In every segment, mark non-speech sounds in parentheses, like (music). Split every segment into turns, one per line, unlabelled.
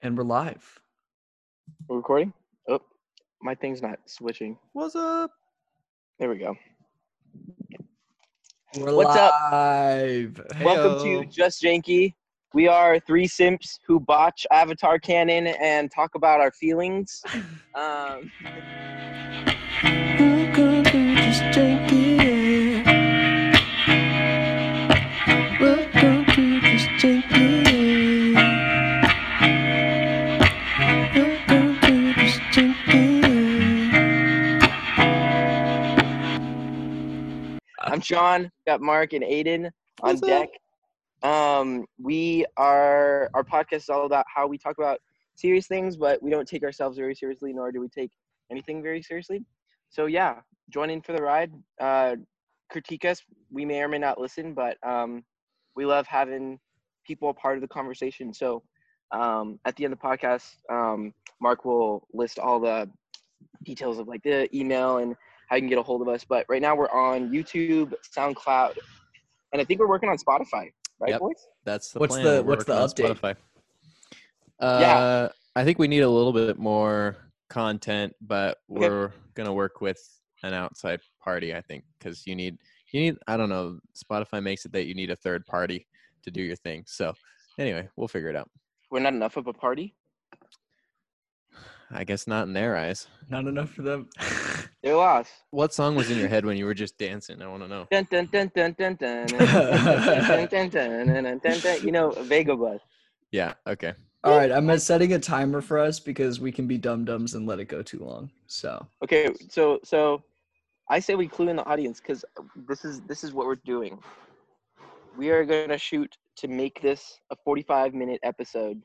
And we're live.
We're recording? Oh, my thing's not switching.
What's up?
There we go.
We're
What's up?
live.
Welcome to Just Janky. We are three simps who botch Avatar canon and talk about our feelings. (laughs) Um, Sean. Got Mark and Aiden on
What's up?
deck. Um, we are our podcast is all about how we talk about serious things, but we don't take ourselves very seriously, nor do we take anything very seriously. So yeah, join in for the ride. Uh, critique us. We may or may not listen, but um, we love having people a part of the conversation. So um, at the end of the podcast, um, Mark will list all the details of like the email and how you can get a hold of us. But right now we're on YouTube, SoundCloud, and I think we're working on Spotify, right,
Yep.
boys?
That's the
What's
plan.
the-
We're
what's the update?
Spotify. Uh,
Yeah.
I think we need a little bit more content, but
Okay.
we're gonna work with an outside party. I think because you need you need I don't know. Spotify makes it that you need a third party to do your thing. So anyway, we'll figure it out.
We're not enough of a party.
I guess not in their eyes.
Not enough for them.
They're lost.
What song was in your head when you were just dancing? I want to know.
Dun, dun, dun, dun, dun, dun, dun, dun, dun, dun, dun, dun, dun, dun. You know, Vengabus.
Yeah. Okay.
All right, I'm uh, setting a timer for us because we can be dum dums and let it go too long. So
Okay, so so I say we clue in the audience because this is this is what we're doing. We are gonna shoot to make this a 45 minute episode.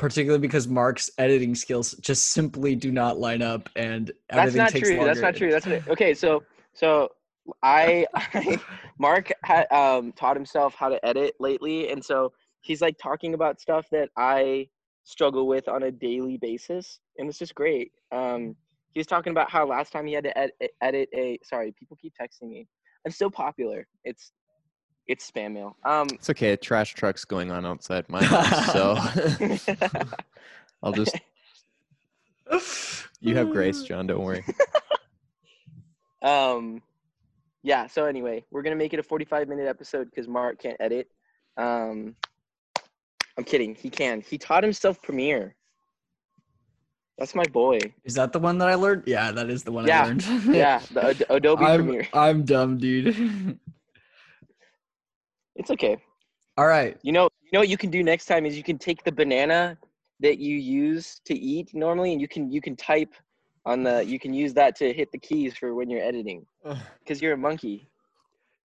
Particularly because Mark's editing skills just simply do not line up, and
That's not true. That's not true. That's not, okay. So so I, I (laughs) Mark had um taught himself how to edit lately, and so he's like talking about stuff that I struggle with on a daily basis, and it's just great. Um, he was talking about how last time he had to ed- edit a. Sorry, people keep texting me. I'm so popular. It's it's spam mail. Um,
It's okay. A trash truck's going on outside my (laughs) house, so (laughs) I'll just. You have grace, John. Don't worry. (laughs)
um yeah so anyway we're gonna make it a 45 minute episode because mark can't edit um i'm kidding he can he taught himself premiere that's my boy
Is that the one that I learned? Yeah, that is the one
Yeah.
I learned.
yeah the Ad- adobe
I'm
premiere
I'm dumb, dude.
It's okay
All right.
you know you know what you can do next time is you can take the banana that you use to eat normally and you can you can type on the you can use that to hit the keys for when you're editing because you're a monkey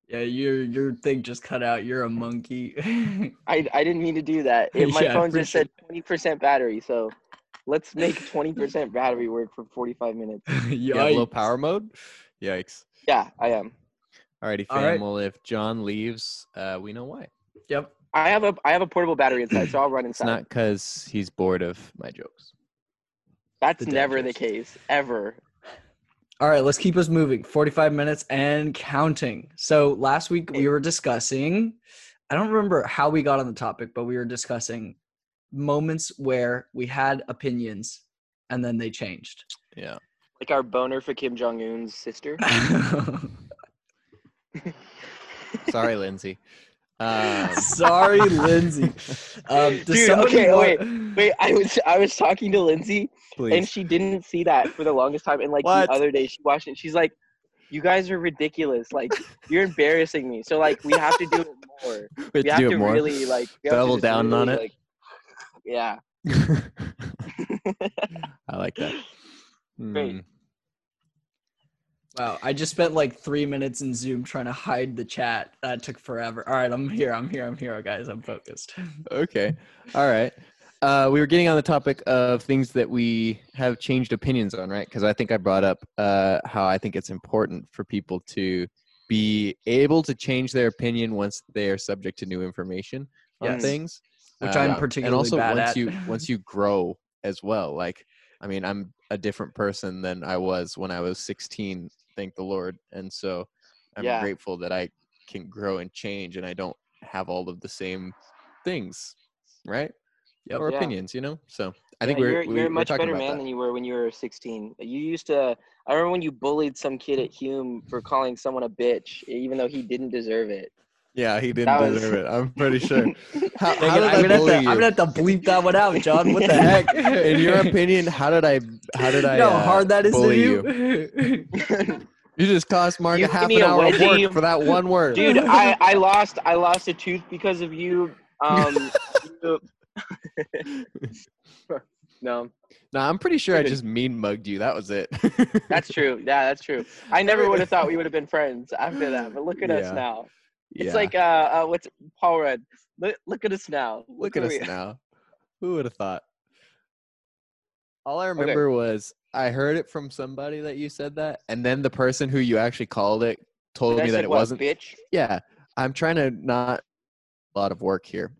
Yeah, your your thing just cut out. You're a monkey. (laughs)
I, I didn't mean to do that. It, my
Yeah,
phone
for
just said 20% battery, so let's make 20% battery work for 45 minutes. (laughs)
You have low power mode? Yikes.
Yeah, I am.
Alrighty,
All
fam.
right.
Well, if John leaves, uh, we know why.
Yep.
I have a I have a portable battery inside, so I'll run
It's
inside.
not because he's bored of my jokes.
That's
the
never the case ever.
All right, let's keep us moving. 45 minutes and counting. So last week we were discussing, I don't remember how we got on the topic, but we were discussing moments where we had opinions and then they changed.
Yeah.
Like our boner for Kim Jong Un's sister. (laughs) (laughs)
Sorry, Lindsay. Um, (laughs)
Sorry, Lindsay. (laughs) Um,
Dude,
somebody
okay,
want-
Wait, I was I was talking to Lindsay and she didn't see that for the longest time. And like
What?
the other day, she watched it. She's like, "You guys are ridiculous. Like you're embarrassing me. So like we have to do it more.
we have
we
to
have
do
to
more.
really like we have to
Double
just
down on it.
like- yeah.
I like that.
Great.
Hmm.
Wow, I just spent like three minutes in Zoom trying to hide the chat. That took forever. All right, I'm here. I'm here. I'm here, guys. I'm focused.
Okay. All right. Uh, we were getting on the topic of things that we have changed opinions on, right? Because I think I brought up uh, how I think it's important for people to be able to change their opinion once they are subject to new information on
Yes.
things.
Which
Uh,
I'm
Yeah.
particularly
and also
bad
once
at.
you (laughs) once you grow as well. Like, I mean, I'm a different person than I was when I was 16. Thank the Lord. And so I'm
Yeah.
grateful that I can grow and change, and I don't have all of the same things, right?
Yep.
or
Yeah.
opinions, you know. So I
Yeah,
think we're
you're,
we,
you're a
we're
much better
about
man
that.
than you were when you were 16. You used to. I remember when you bullied some kid at Hume for calling someone a bitch, even though he didn't deserve it.
Yeah, he didn't
That was-
deserve it. I'm pretty sure. (laughs) How, how did
I'm,
I
gonna have
bully
to, I'm gonna have to bleep that one out, John. What the heck? (laughs)
In your opinion, how did I? How did I?
you know how
uh,
hard that is to
bully
you?
You (laughs) just cost Mark
You
a half
me
an
a
hour of
wedgie.
work for that one word.
Dude, I, I lost I lost a tooth because of you. Um, no,
no, I'm pretty sure I just mean mugged you. That was it.
that's true. Yeah, that's true. I never would have thought we would have been friends after that. But look at
Yeah.
us now. It's
Yeah.
like uh, uh, what's Paul Rudd? Look, look at us now.
Look at us
we-
now. Who would have thought? All I remember was I heard it from somebody that you said that, and then the person who you actually called it told me that it
what,
wasn't.
bitch.
Yeah, I'm trying to not a lot of work here.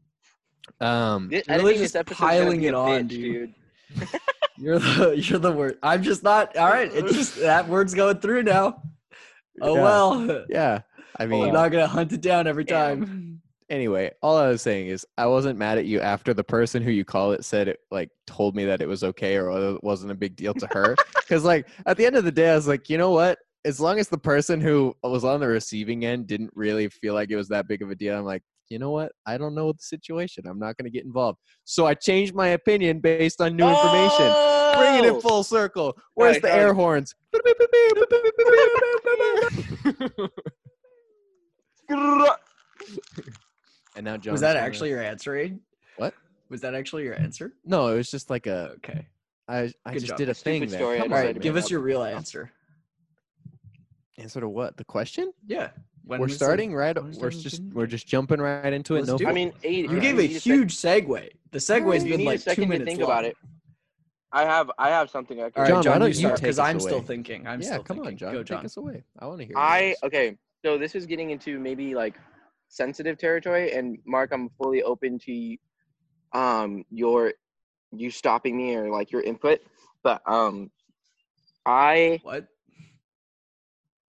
Um,
You're really just
episode is gonna
piling it on,
bitch,
dude. (laughs) You're the you're the word. I'm just not. All right, it just that word's going through now. Oh
Yeah. (laughs)
well.
yeah, I oh, mean,
I'm not gonna hunt it down every time. (laughs)
anyway, all I was saying is I wasn't mad at you after the person who you call it said it like told me that it was okay or it wasn't a big deal to her. (laughs) Because like at the end of the day, I was like, you know what? As long as the person who was on the receiving end didn't really feel like it was that big of a deal, I'm like, you know what? I don't know the situation. I'm not going to get involved. So I changed my opinion based on new information. Bring it in
Oh!
full circle. Where's
Right,
the
right.
air horns? (laughs) and now John.
was that actually your answer? Aid?
What?
Was that actually your answer?
No, it was just like a.
Okay.
I I
Good
just
job.
did a
A stupid
thing there.
story I
Come
All
on,
decided
right,
to
give
make
us
up.
your real answer.
Answer to what? The question?
Yeah. When
we're
was the-
starting right.
when was
We're
the
just
opinion?
we're just jumping right into it.
Let's
No.
do
I
it.
mean, eight.
You
Alright.
gave a
need sec-
huge segue. The segue's
you
been
need
like
a second
two
to
minutes
think
long.
about it. I have I have something I
All
can.
right,
John,
John,
why don't
you
you
start
take
because
us
I'm still
away?
thinking. I'm
yeah,
still
come
thinking.
on, John.
Go,
Take us away. I want to hear.
I
yours.
okay. So this is getting into maybe like sensitive territory, and Mark, I'm fully open to um your you stopping me or like your input, but um I
What?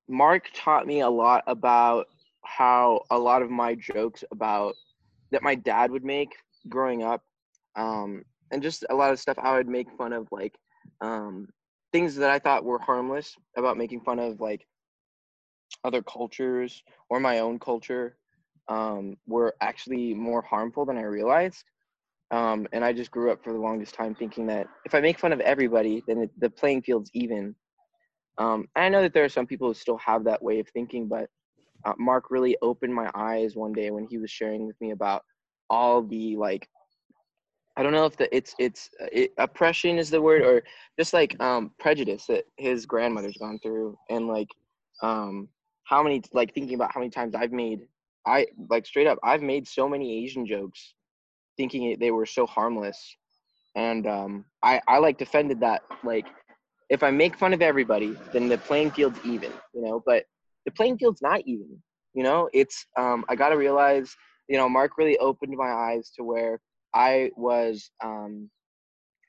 Mark taught me a lot about how a lot of my jokes about that my dad would make growing up, um, and just a lot of stuff I would make fun of, like um, things that I thought were harmless about making fun of like other cultures or my own culture um, were actually more harmful than I realized. Um, and I just grew up for the longest time thinking that if I make fun of everybody, then it, the playing field's even. Um, and I know that there are some people who still have that way of thinking, but uh, Mark really opened my eyes one day when he was sharing with me about all the like, I don't know if the it's it's uh, it, oppression is the word or just like um, prejudice that his grandmother's gone through, and like um, how many like thinking about how many times I've made I like straight up I've made so many Asian jokes thinking they were so harmless, and um, I I like defended that like if I make fun of everybody, then the playing field's even, you know. But the playing field's not even, you know. It's um, I got to realize, you know, Mark really opened my eyes to where I was. Um,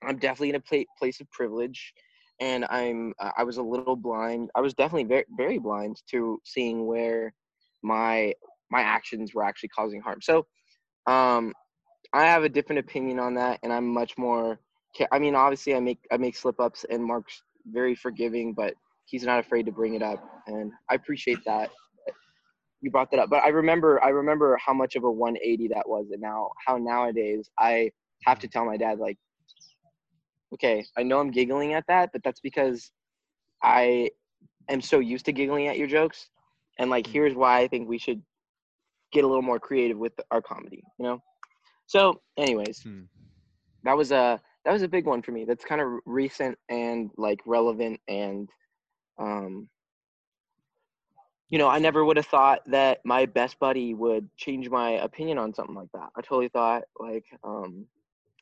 I'm definitely in a pla- place of privilege, and I'm I was a little blind. I was definitely very very blind to seeing where my my actions were actually causing harm. So, um, I have a different opinion on that, and I'm much more. I mean, obviously, I make I make slip ups, and Mark's very forgiving, but he's not afraid to bring it up, and I appreciate that. You brought that up, but I remember I remember how much of a 180 that was, and now how nowadays I have to tell my dad like, okay, I know I'm giggling at that, but that's because I am so used to giggling at your jokes, and like here's why I think we should get a little more creative with our comedy, you know. So, anyways,
Hmm.
that was a that was a big one for me. That's kind of recent and like relevant and um you know, I never would have thought that my best buddy would change my opinion on something like that. I totally thought like um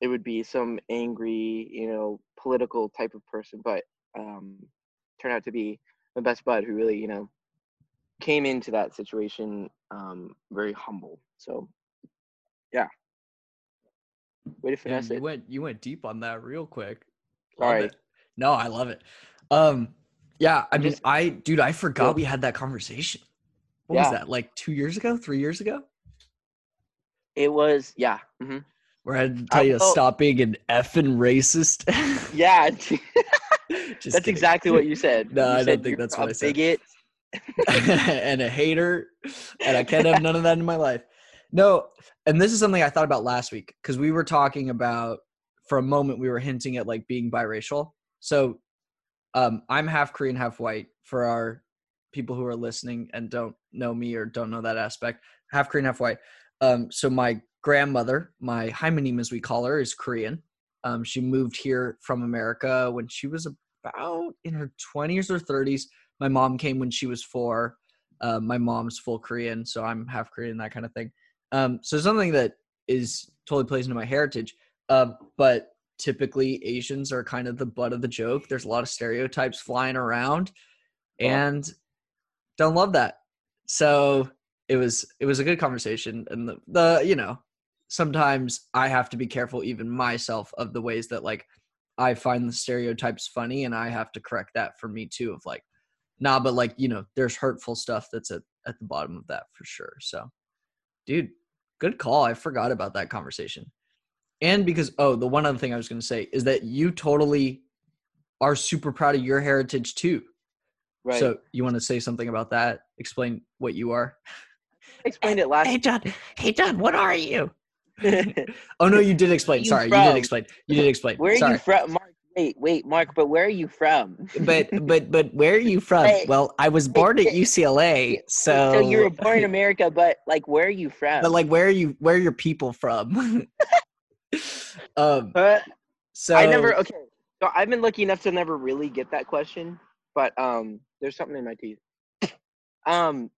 it would be some angry, you know, political type of person, but um turned out to be my best bud who really, you know, came into that situation um very humble. So yeah. Way to finesse
you
it.
went you went deep on that real quick.
Sorry.
it. No, I love it. Um, yeah, I mean,
just-
I dude, I forgot
Yeah.
we had that conversation. What was that? Like two years ago, three years ago?
It was yeah. hmm
Where I had to tell you to stop being an effing racist. (laughs)
Yeah, (laughs)
Just
that's
kidding.
exactly what you said.
No,
You
I don't think that's what I said.
Bigot. (laughs)
and a hater, and I can't have none of that in my life. No, and this is something I thought about last week because we were talking about for a moment we were hinting at like being biracial. So, um, I'm half Korean, half white. For our people who are listening and don't know me or don't know that aspect, half Korean, half white. Um, so my grandmother, my hymenem as we call her, is Korean. Um, she moved here from America when she was about in her 20s or 30s. My mom came when she was four. Uh, my mom's full Korean, so I'm half Korean, that kind of thing. Um, so something that is totally plays into my heritage. Uh, but typically Asians are kind of the butt of the joke. There's a lot of stereotypes flying around, and don't love that. So it was it was a good conversation, and the, the you know sometimes I have to be careful even myself of the ways that like I find the stereotypes funny, and I have to correct that for me too. Of like, nah, but like you know, there's hurtful stuff that's at at the bottom of that for sure. So, dude, good call. I forgot about that conversation. And because oh, the one other thing I was going to say is that you totally are super proud of your heritage too.
Right.
So you want to say something about that? Explain what you are.
I explained it last.
Hey John. Hey John, what are you? (laughs) Oh no, you did explain.
you
Sorry, you
from?
did explain. You did explain.
where are
Sorry.
you from, Mark? Wait, wait, Mark. But where are you from?
but but but where are you from?
Hey,
well, I was born at UCLA, so (laughs)
so you were born in America, but like, where are you from?
But like, where are you? Where are your people from? (laughs) um.
Uh,
So
I never. Okay, so I've been lucky enough to never really get that question, but um, there's something in my teeth. Um.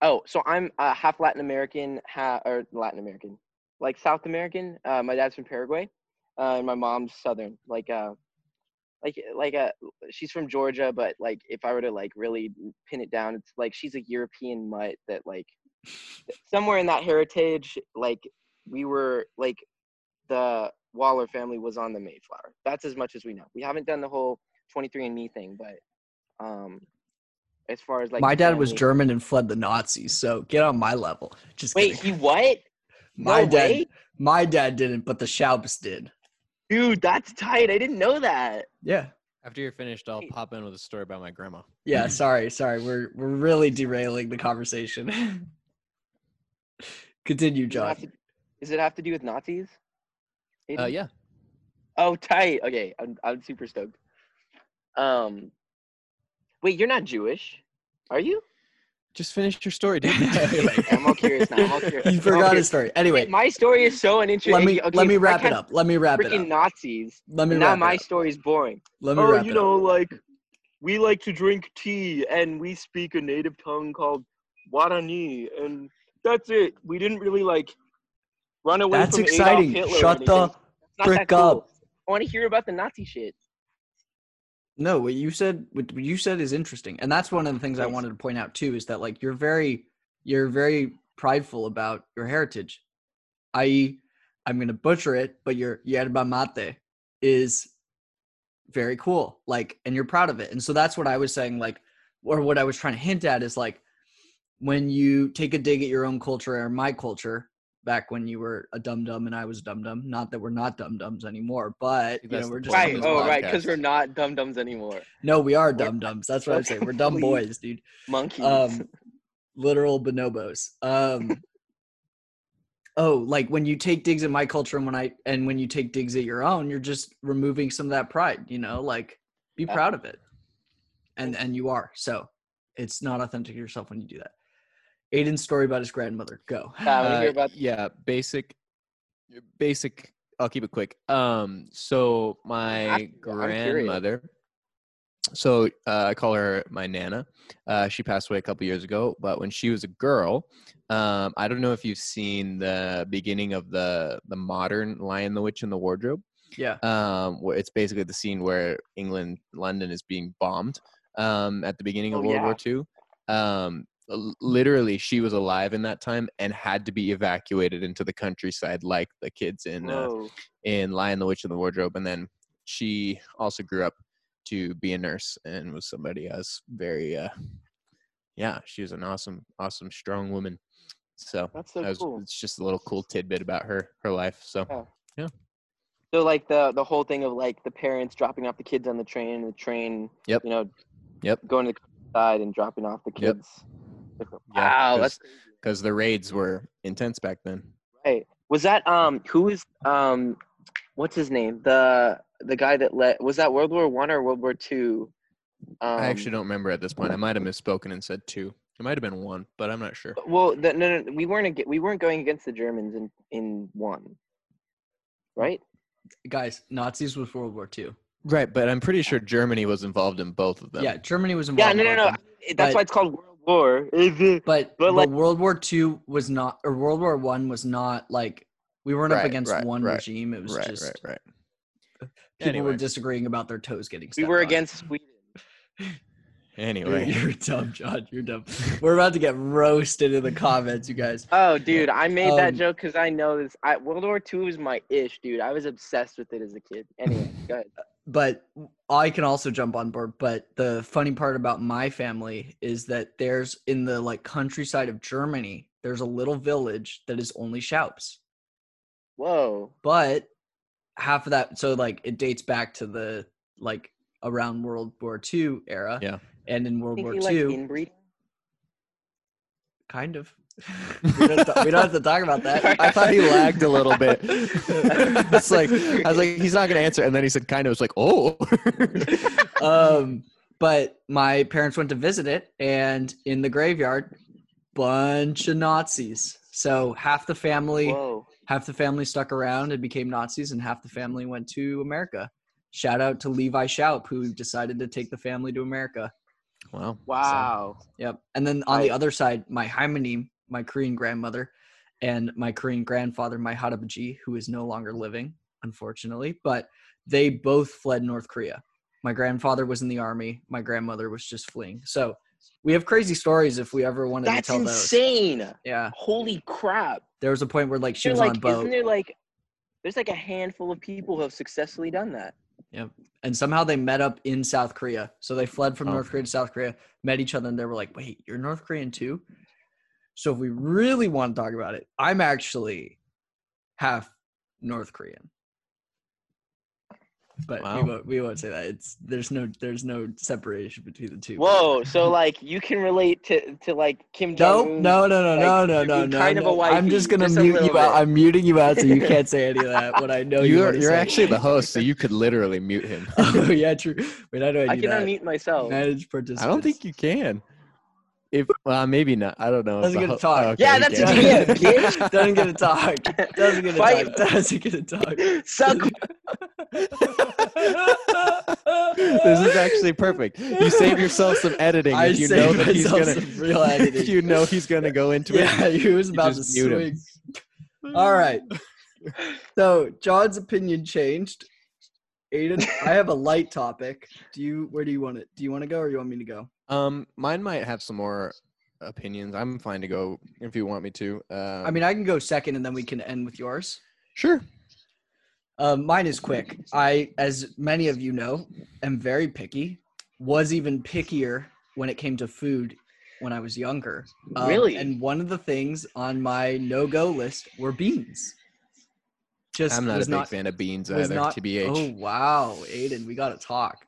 Oh, so I'm uh, half Latin American, or Latin American, like South American. Uh, my dad's from Paraguay, uh, and my mom's Southern. Like uh, like like uh, she's from Georgia, but like if I were to like really pin it down, it's like she's a European mutt that like somewhere in that heritage, like we were like the Waller family was on the Mayflower. That's as much as we know. We haven't done the whole 23andMe thing, but um, as far as like
my dad was German and fled the Nazis, so get on my level. Just
Wait,
kidding.
he what?
my
no
dad,
way?
my dad didn't, but the Schaubs did.
Dude, that's tight. I didn't know that.
Yeah,
After you're finished, I'll pop in with a story about my grandma.
yeah. Sorry, sorry. We're we're really derailing the conversation. (laughs) Continue,
Does it,
John.
have to, does it have to do with Nazis?
Uh, yeah.
Oh, tight. Okay, I'm I'm super stoked. Um, wait, you're not Jewish, are you?
Just finish your story, dude. (laughs)
I'm all curious now. I'm all (laughs) curious.
You forgot
curious.
his story. Anyway,
Wait, my story is so uninteresting.
let me
okay,
let me wrap it up. Let me wrap it
Freaking
up.
Nazis.
Let me
now
wrap
my
it up.
story's boring.
Let me
oh,
wrap
you know,
up.
like we like to drink tea and we speak a native tongue called Guarani, and that's it. We didn't really like run away
That's
from Adolf
exciting.
Hitler or
Shut the
anything. It's not that
frick
cool.
up.
I want to hear about the Nazi shit.
No, what you said what you said is interesting. And that's one of the things I wanted to point out too is that like you're very you're very prideful about your heritage. I.e., I'm gonna butcher it, but your yerba mate is very cool. Like and you're proud of it. And so that's what I was saying, like, or what I was trying to hint at is like when you take a dig at your own culture or my culture back when you were a dum dum and I was a dum dum. Not that we're not dum dums anymore, but you know, we're just
Right.
of
dum-dums.
Oh, right. Because we're not dum dums anymore.
No, we are
We're-
dum dums. That's what I'm saying. We're dumb boys, dude.
Monkeys.
Um, literal bonobos. Um, (laughs) oh, like when you take digs at my culture and when I and when you take digs at your own, you're just removing some of that pride. You know, like be
Yeah.
proud of it, and and you are. So it's not authentic to yourself when you do that. Aiden's story about his grandmother. Go.
Yeah, I want hear
Uh,
about.
yeah, basic, basic. I'll keep it quick. Um, so my
curious.
grandmother. So uh, I call her my nana. Uh, she passed away a couple years ago, but when she was a girl, um, I don't know if you've seen the beginning of the the modern Lion, the Witch, and the Wardrobe.
Yeah.
Um, where it's basically the scene where England, London is being bombed um, at the beginning of
Oh,
World
yeah.
War II. Um, literally, she was alive in that time and had to be evacuated into the countryside, like the kids in uh, in Lion, the Witch, and the Wardrobe. And then she also grew up to be a nurse and was somebody else very, uh, yeah, she was an awesome, awesome, strong woman. So
That's so
was,
cool.
it's just a little cool tidbit about her her life. So
Oh. So like the the whole thing of like the parents dropping off the kids on the train and the train,
Yep.
you know,
Yep.
going to the side and dropping off the
Yep.
Kids. (laughs)
Yeah,
wow,
'cause-
that's
because the raids were intense back then.
right. Was that um who is um what's his name? The the guy that let was that World War One or World War Two? Um,
I actually don't remember at this point. I might have misspoken and said two. It might have been one, but I'm not sure.
Well, the, no, no, we weren't ag- we weren't going against the Germans in in one, right?
Guys, Nazis was World War Two.
Right, but I'm pretty sure Germany was involved in both of them.
Yeah, Germany was involved.
Yeah,
involved.
no,
in
no, no.
them.
That's
but-
why it's called World War. Is it?
But,
But,
but
like-
World War II was not, or World War One was not like we weren't up against
right,
one
right,
regime. It was
right,
just
right, right.
people were
Anyway.
disagreeing about their toes getting.
We were
on.
against Sweden.
You're, (laughs)
Anyway, (laughs)
you're dumb, John. You're dumb. We're about to get roasted in the comments, you guys. (laughs)
Oh, dude, I made that
Um,
joke because I know this. I, World War II was my ish, dude. I was obsessed with it as a kid. Anyway, go ahead.
But I can also jump on board. But the funny part about my family is that there's in the like countryside of Germany, there's a little village that is only Schaups.
Whoa.
but half of that so like it dates back to the like around world war ii era
Yeah.
and in world war
you like
ii
inbreeding?
kind of we, don't ta- we don't have to talk about that (laughs)
I thought he lagged a little bit. (laughs) it's like I was like, he's not gonna answer, and then he said, "Kind of." It's like, oh. (laughs)
um but my parents went to visit it and in the graveyard bunch of nazis so half the family
Whoa.
half the family stuck around and became nazis and half the family went to america shout out to levi schaup who decided to take the family to america
wow.
Wow.
Yep. And then on the other side, my Haimanim, my Korean grandmother, and my Korean grandfather, my Harabaji, who is no longer living, unfortunately, but they both fled North Korea. My grandfather was in the army. My grandmother was just fleeing. So we have crazy stories if we ever wanted
That's
to tell those.
insane.
Yeah.
Holy crap.
There was a point where like she was
like,
on boat
Isn't there like, there's like a handful of people who have successfully done that. Yep.
And somehow they met up in South Korea. So they fled from
Oh.
North Korea to South Korea, met each other, and they were like, wait, you're North Korean too? So if we really want to talk about it, I'm actually half North Korean. But
Wow.
we, won't, we won't say that. It's there's no there's no separation between the two.
Whoa. So like you can relate to to like Kim
No,
Jong.
no, no, no,
like,
no, no, no,
being
no.
kind of a
no. I'm just gonna
just
mute you
little
out. I'm muting you out so you (laughs) can't say any of that. What I know you
You're
wanna
you're
say.
actually the host, so you could literally mute him. (laughs)
oh yeah, true. Wait, how do I do
I can
that?
unmute myself.
Manage participants.
I don't think you can. If well, maybe not. I don't know. if
Doesn't
the
get to talk.
oh, (laughs) okay,
Yeah, that's
can.
what you (laughs) get.
Doesn't get to talk. Doesn't get to
Fight.
talk. Doesn't get to talk.
Suck. (laughs)
this is actually perfect. You save yourself some editing
I
if you know that he's gonna.
some real editing.
You know he's gonna go into it.
Yeah, he was about to
just mute him.
swing. All right. So John's opinion changed. Aiden, I have a light topic. Do you? Where do you want it? Do you want to go, or you want me to go?
Um, mine might have some more opinions. I'm fine to go if you want me to. Um,
I mean, I can go second, and then we can end with yours.
sure.
Um, mine is quick. I, as many of you know, am very picky. Was even pickier when it came to food when I was younger. Um,
Really?
And one of the things on my no-go list were beans. Just
I'm not a big
not,
fan of beans
was
either.
not-
tbh.
Oh wow, Aiden, we got to talk.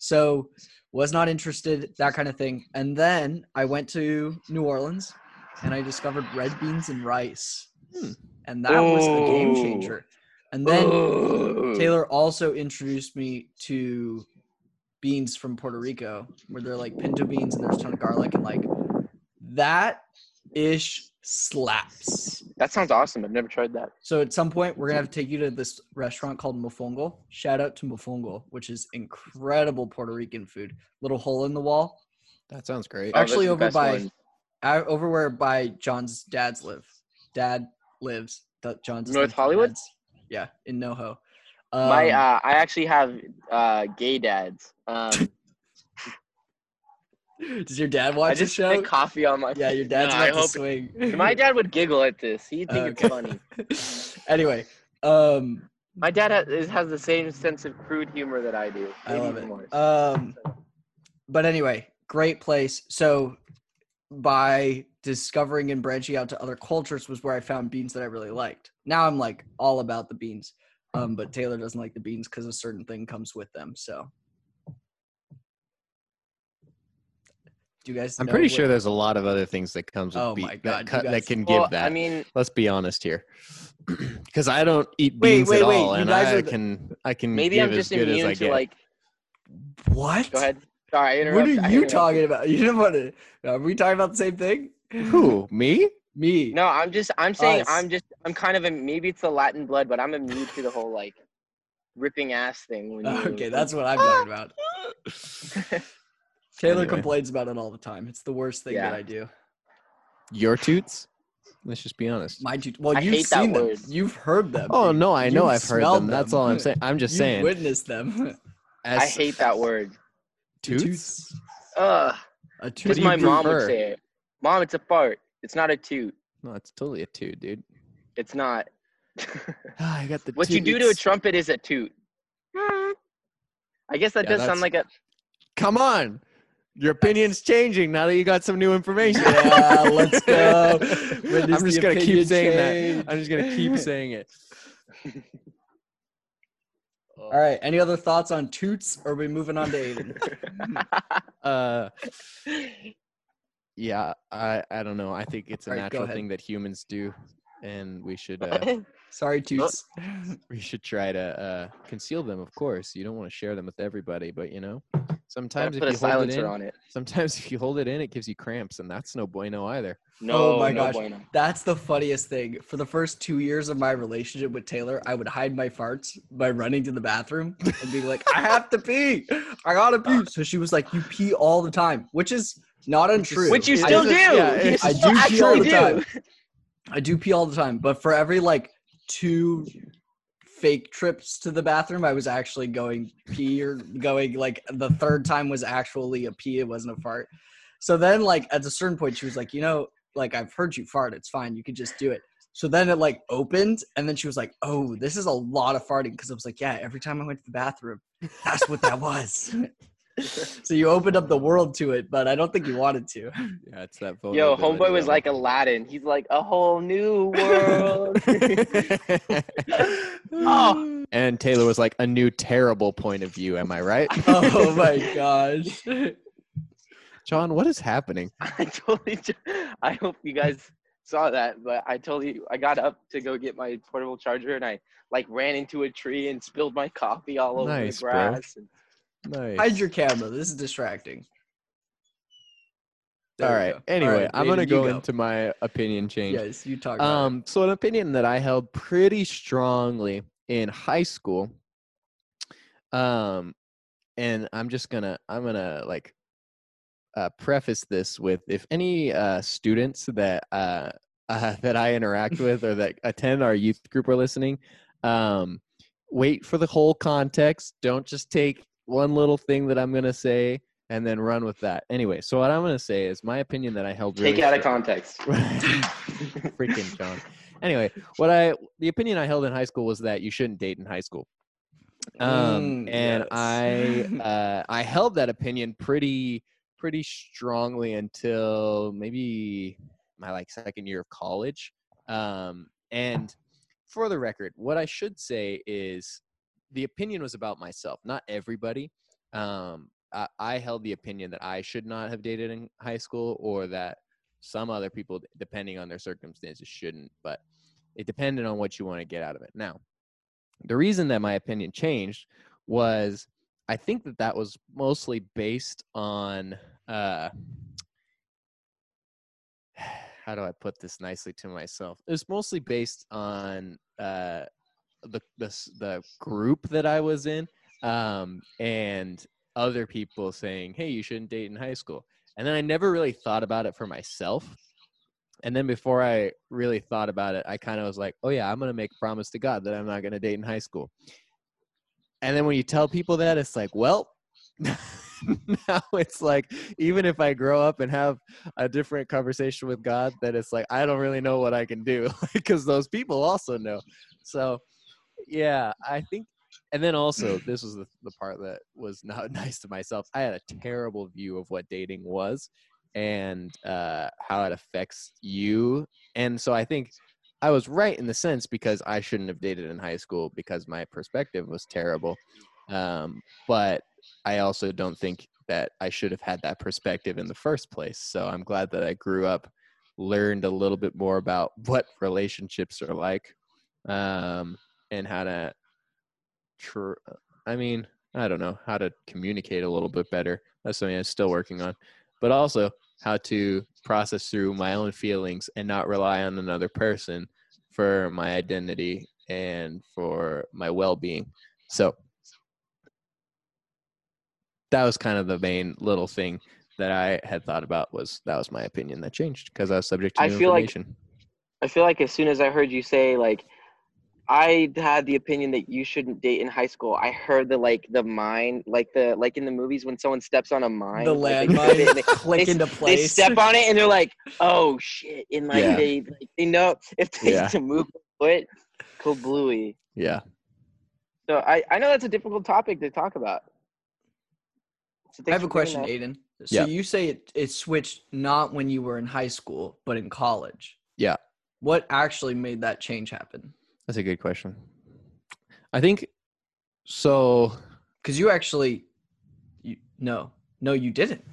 So was not interested that kind of thing. And then I went to New Orleans and I discovered red beans and rice.
Hmm.
And that was a game
Oh.
changer. And then
Ooh.
Taylor also introduced me to beans from Puerto Rico, where they're like pinto beans and there's a ton of garlic and like that ish slaps.
That sounds awesome. I've never tried that.
So at some point we're gonna have to take you to this restaurant called Mofongo. Shout out to Mofongo, which is incredible Puerto Rican food. Little hole in the wall,
That sounds great.
Oh,
Actually,
the
over by-
one.
uh, over where by John's dad's live. Dad lives. th- John's
North
linked
Hollywood?
dad's. Yeah, in NoHo.
My
Um,
uh, I actually have uh, gay dads. Um, (laughs)
does your dad
I
watch the
just
show?
spit coffee on my.
Yeah, your dad's
No, I
about to
hope-
swing. (laughs)
My dad would giggle at this. He'd think
Okay.
it's funny. (laughs)
anyway, um,
My dad has, has the same sense of crude humor that I do.
I love it.
more.
Um, but anyway, great place. So by discovering and branching out to other cultures was where I found beans that I really liked. Now I'm like all about the beans. Um, but Taylor doesn't like the beans because a certain thing comes with them. So, do you guys?
I'm
know
pretty
what-
sure there's a lot of other things that comes with
Oh
beef
my
that,
God, you
cut, that
guys-
can give
Well,
that.
I mean,
Let's be honest here, (clears throat) because I don't eat
Wait,
beans
wait,
at
wait,
all,
you
and
guys
I
the-
can I can
maybe
give
I'm
as
just
good as I
immune to
get.
like.
What?
Go ahead. Sorry, I
What are you
interrupted
talking about? (laughs) You didn't want to. Are we talking about the same thing?
Who me?
Me.
No, I'm just. I'm saying.
Us.
I'm just. I'm kind of. A, maybe it's the Latin blood, but I'm immune to the whole like ripping ass thing. When (laughs) you,
Okay, that's what I'm talking about. (laughs) Taylor
Anyway.
complains about it all the time. It's the worst thing
Yeah.
that I do.
Your toots? Let's just be honest.
My toots. Well,
I
you've
hate that
seen them.
word.
You've heard them.
Oh no, I know
You've
I've heard
smelled
them. That's all I'm saying. I'm just
You've
saying.
witnessed them.
as (laughs)
I hate that word.
toots.
Ugh.
A toot.
What
Because my mom would say it. Mom, it's a fart. It's not a toot.
No, it's totally a toot, dude.
It's not. (laughs)
Ah, I got the.
what you do to a trumpet is a toot. (laughs) I guess that
Yeah,
does sound like a.
Come on, your opinion's changing now that you got some new information.
Yeah, let's go. (laughs) Witness
I'm just gonna keep saying
change.
that. I'm just gonna keep saying it. (laughs)
All right. Any other thoughts on toots? Or are we moving on to Aiden? (laughs)
Uh, yeah, I I don't know. I think it's a
All right, go
natural thing that humans do, and we should uh,
Sorry, toots.
we should try to uh, conceal them. Of course, you don't want to share them with everybody, but you know,
Gotta
sometimes if
put a
you hold it
silencer
in,
on it.
sometimes (laughs) if you hold it in, it gives you cramps, and that's no bueno either.
No,
Oh my
no
gosh.
bueno.
That's the funniest thing. For the first two years of my relationship with Taylor, I would hide my farts by running to the bathroom and being like, I have to pee. I gotta pee. (laughs) So she was like, You pee all the time, which is not untrue.
Which you still
just-
do.
yeah,
You
I
still
do pee all
actually
the time.
do.
I do pee all the time, but for every like two fake trips to the bathroom, I was actually going pee or going like the third time was actually a pee. It wasn't a fart. So then, like at a certain point, she was like, you know, like I've heard you fart. It's fine. You could just do it. So then it like opened, and then she was like, "Oh, this is a lot of farting." Because I was like, "Yeah, every time I went to the bathroom, that's what that was." (laughs) (laughs) so you opened up the world to it, but I don't think you wanted to.
Yeah, it's that.
Yo,
vulnerability
homeboy was like Aladdin. He's like a whole new world. (laughs) Oh.
And Taylor was like a new terrible point of view. Am I right? (laughs)
oh my gosh.
John, what is happening?
I totally. I hope you guys saw that, but I totally. I got up to go get my portable charger, and I like ran into a tree and spilled my coffee all over
Nice,
the
bro.
grass. and-
Nice.
Hide your camera. This is distracting. There
All right.
go.
Anyway,
All right,
I'm gonna
you
go, into my opinion change.
Yes, you talk. About it.
Um, so an opinion that I held pretty strongly in high school. Um, and I'm just gonna I'm gonna like uh, preface this with if any uh, students that uh, (laughs) uh, that I interact (laughs) with or that attend our youth group are listening, um, wait for the whole context. Don't just take one little thing that I'm gonna say and then run with that. Anyway, so what I'm gonna say is my opinion that I held.
Take
really
it out of context. (laughs) (laughs)
freaking John. Anyway, what I the opinion I held in high school was that you shouldn't date in high school. Um,
Mm,
and
yes.
I (laughs) uh, I held that opinion pretty pretty strongly until maybe my like second year of college. Um, and for the record, what I should say is the opinion was about myself, not everybody. Um, I, I held the opinion that I should not have dated in high school, or that some other people, depending on their circumstances, shouldn't. But it depended on what you want to get out of it. Now, the reason that my opinion changed was I think that that was mostly based on uh, (sighs) how do I put this nicely to myself? It was mostly based on uh, the, the the group that I was in, um, and other people saying, "Hey, you shouldn't date in high school." And then I never really thought about it for myself. And then before I really thought about it, I kind of was like, "Oh yeah, I'm gonna make a promise to God that I'm not gonna date in high school." And then when you tell people that, it's like, well, (laughs) now it's like even if I grow up and have a different conversation with God, that it's like I don't really know what I can do (laughs) because those people also know. So, yeah, I think. And then also, this was the, the part that was not (laughs) nice to myself. I had a terrible view of what dating was, and uh, how it affects you. And so I think I was right in the sense because I shouldn't have dated in high school because my perspective was terrible. Um, but I also don't think that I should have had that perspective in the first place. So I'm glad that I grew up, learned a little bit more about (laughs) what relationships are like, um, and how to. Tr- I mean, I don't know how to communicate a little bit better. That's something I'm still working on, but also how to process through my own feelings and not rely on another person for my identity and for my well-being. So that was kind of the main little thing that I had thought about was that was my opinion that changed because I was subject to
I feel like- I feel like as soon as I heard you say like I had the opinion that you shouldn't date in high school. I heard the like the mine, like the like in the movies when someone steps on a mine,
the
like, they put it in
landmine (laughs) click
they-
into
they step on it and they're like, "Oh shit!" And like
Yeah.
they like, they know if they
Yeah.
to (laughs) move the foot, kablooey.
yeah.
So I I know that's a difficult topic to talk about. So
I have a question,
that.
Aiden. So
Yeah.
you say it, it switched not when you were in high school, but in college.
Yeah.
What actually made that change happen?
That's a good question. I think so.
Because you actually, you, no, no, you didn't.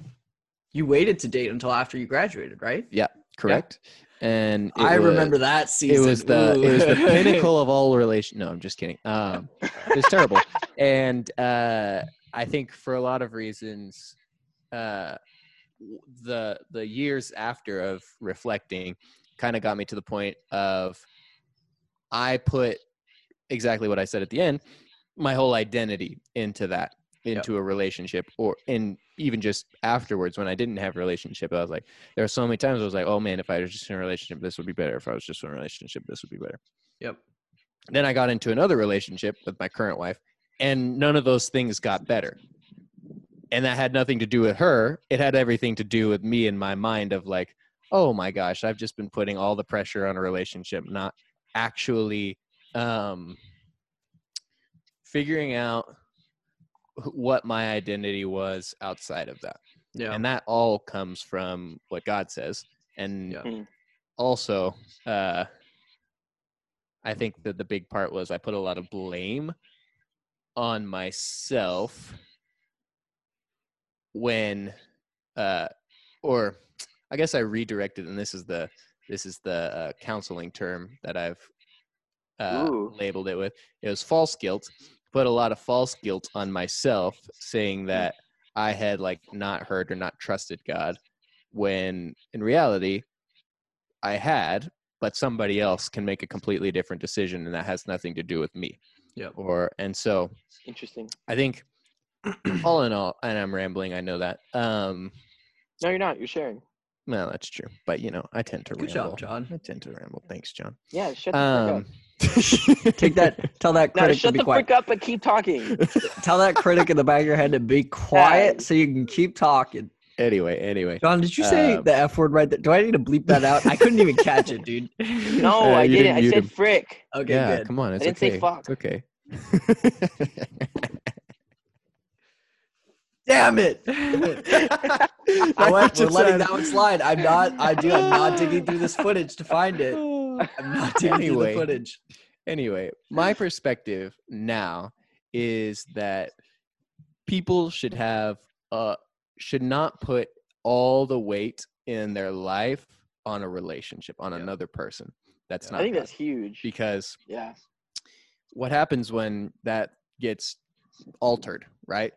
You waited to date until after you graduated, right?
Yeah, correct. And it
I
was-
remember that season.
It was the it was the pinnacle of all (laughs) relation. No, I'm just kidding. Um, it was terrible, and uh, I think for a lot of reasons, uh, the the years after of reflecting kind of got me to the point of I put exactly what I said at the end, my whole identity into that into a relationship or in even just afterwards when I didn't have a relationship, I was like, there are so many times I was like, oh man, if I was just in a relationship, this would be better. If I was just in a relationship, this would be better.
Yep.
Then I got into another relationship with my current wife, and none of those things got better. And that had nothing to do with her. It had everything to do with me in my mind of like, oh my gosh, I've just been putting all the pressure on a relationship, not actually um, figuring out what my identity was outside of that
Yeah.
and that all comes from what god says and
Yeah.
Mhm.
also uh i think that the big part was i put a lot of blame on myself when uh or i guess i redirected and this is the this is the uh, counseling term that i've uh, labeled it with it was false guilt put a lot of false guilt on myself saying that i had like not heard or not trusted god when in reality i had but somebody else can make a completely different decision and that has nothing to do with me
Yeah.
or and so
Interesting.
i think (clears throat) all in all and i'm rambling i know that um
No, you're not. You're sharing.
Well that's true but you know i tend to
Good
ramble
job, John.
i tend to ramble thanks john
Yeah, shut the
um (laughs)
Take that. Tell that
frick (laughs) up. No,
critic to
shut
be
the
quiet.
frick up, but keep talking. (laughs)
Tell that critic in the back of your head to be quiet so you can keep talking.
anyway anyway
John, did you say
Um,
the F word right there? Do I need to bleep that out? I couldn't even catch it, dude.
No,
Uh,
I didn't.
didn't
I
mute
said
him.
frick.
Okay,
yeah
good.
come on it's
didn't say
okay
fuck.
it's okay
Damn it! You know what? We're letting that one slide. I'm not. I do. I'm not digging through this footage to find it. (sighs) I'm not digging
Anyway.
through the footage.
anyway, my perspective now is that people should have uh should not put all the weight in their life on a relationship on
Yeah.
another person. That's
Yeah.
not
I think
God.
that's huge.
because
Yeah.
what happens when that gets altered, right?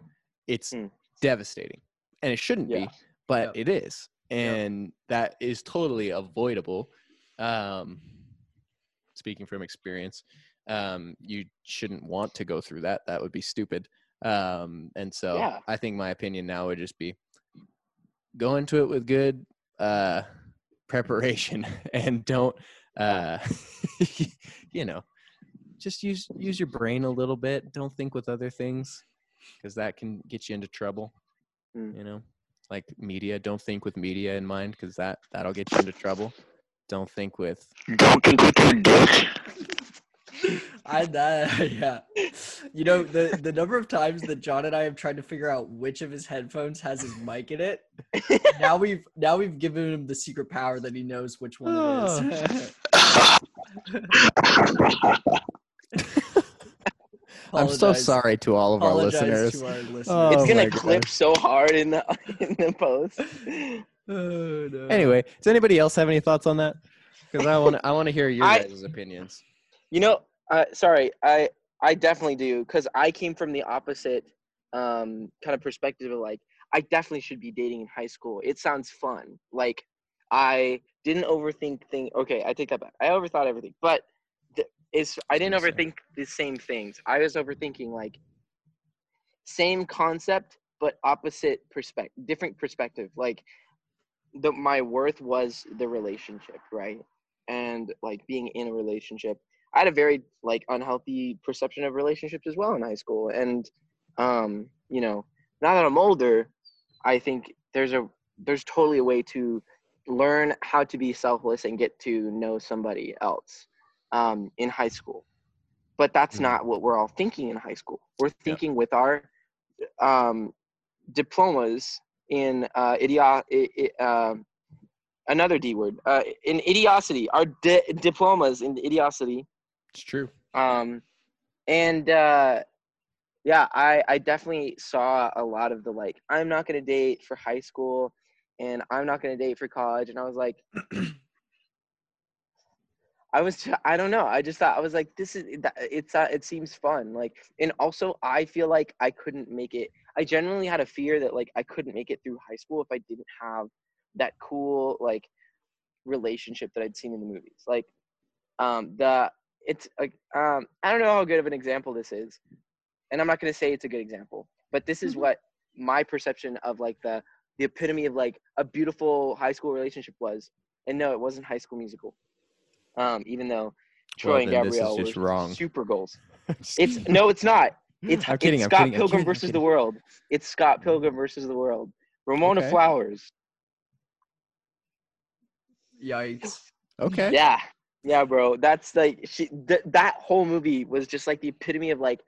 It's
Hmm.
Devastating. And it shouldn't be, but
Yep.
it is. And that is totally avoidable. Um speaking from experience, um you shouldn't want to go through that. That would be stupid. Um and so
Yeah.
I think my opinion now would just be go into it with good uh (laughs) preparation (laughs) and don't uh (laughs) you know just use use your brain a little bit don't think with other things because that can get you into trouble
Mm.
you know like media don't think with media in mind because that that'll get you into trouble don't think with
Don't think with your dick.
I that (laughs) yeah. You know the the number of times that John and I have tried to figure out which of his headphones has his mic in it. Now we've now we've given him the secret power that he knows which one it is. (laughs) (laughs)
I'm so sorry to all of our listeners.
to our (laughs) listeners.
Oh
it's gonna clip
gosh.
so hard in the (laughs) in the post. (laughs)
Oh, no.
Anyway, does anybody else have any thoughts on that? Because I want to I want to hear your
I-
guys' opinions.
You know, uh, sorry, I I definitely do because I came from the opposite um, kind of perspective of like I definitely should be dating in high school. It sounds fun. Like I didn't overthink thing. Okay, I take that back. I overthought everything, but it's I didn't overthink the same things. I was overthinking like same concept but opposite perspective, different perspective. Like the my worth was the relationship, right? And like being in a relationship. I had a very like unhealthy perception of relationships as well in high school. And um, you know, now that I'm older, I think there's a there's totally a way to learn how to be selfless and get to know somebody else um, in high school. But that's
Mhm.
not what we're all thinking in high school. We're thinking with our um, diplomas in uh, idiot, i- i- um another D word uh, in idiocity. Our di- diplomas in idiocity
It's true.
um and uh yeah i i definitely saw a lot of the like i'm not going to date for high school and i'm not going to date for college and i was like (clears throat) i was I don't know i just thought i was like this is it's uh, it seems fun like and also i feel like i couldn't make it i genuinely had a fear that like i couldn't make it through high school if i didn't have that cool like relationship that i'd seen in the movies like um the it's like um I don't know how good of an example this is, and I'm not gonna say it's a good example, but this is what my perception of like the the epitome of like a beautiful high school relationship was. And no, it wasn't High School Musical. Um, even though Troy
Well,
and
this is
Gabriella
just
were
wrong.
super goals. (laughs) It's no, it's not. It's,
I'm kidding,
it's
I'm
Scott
kidding,
Pilgrim
kidding, I'm
versus the. World. It's Scott Pilgrim versus the World. Ramona
Okay.
Flowers.
Yikes.
Okay.
Yeah, yeah, bro. That's like she. Th- that whole movie was just like the epitome of like,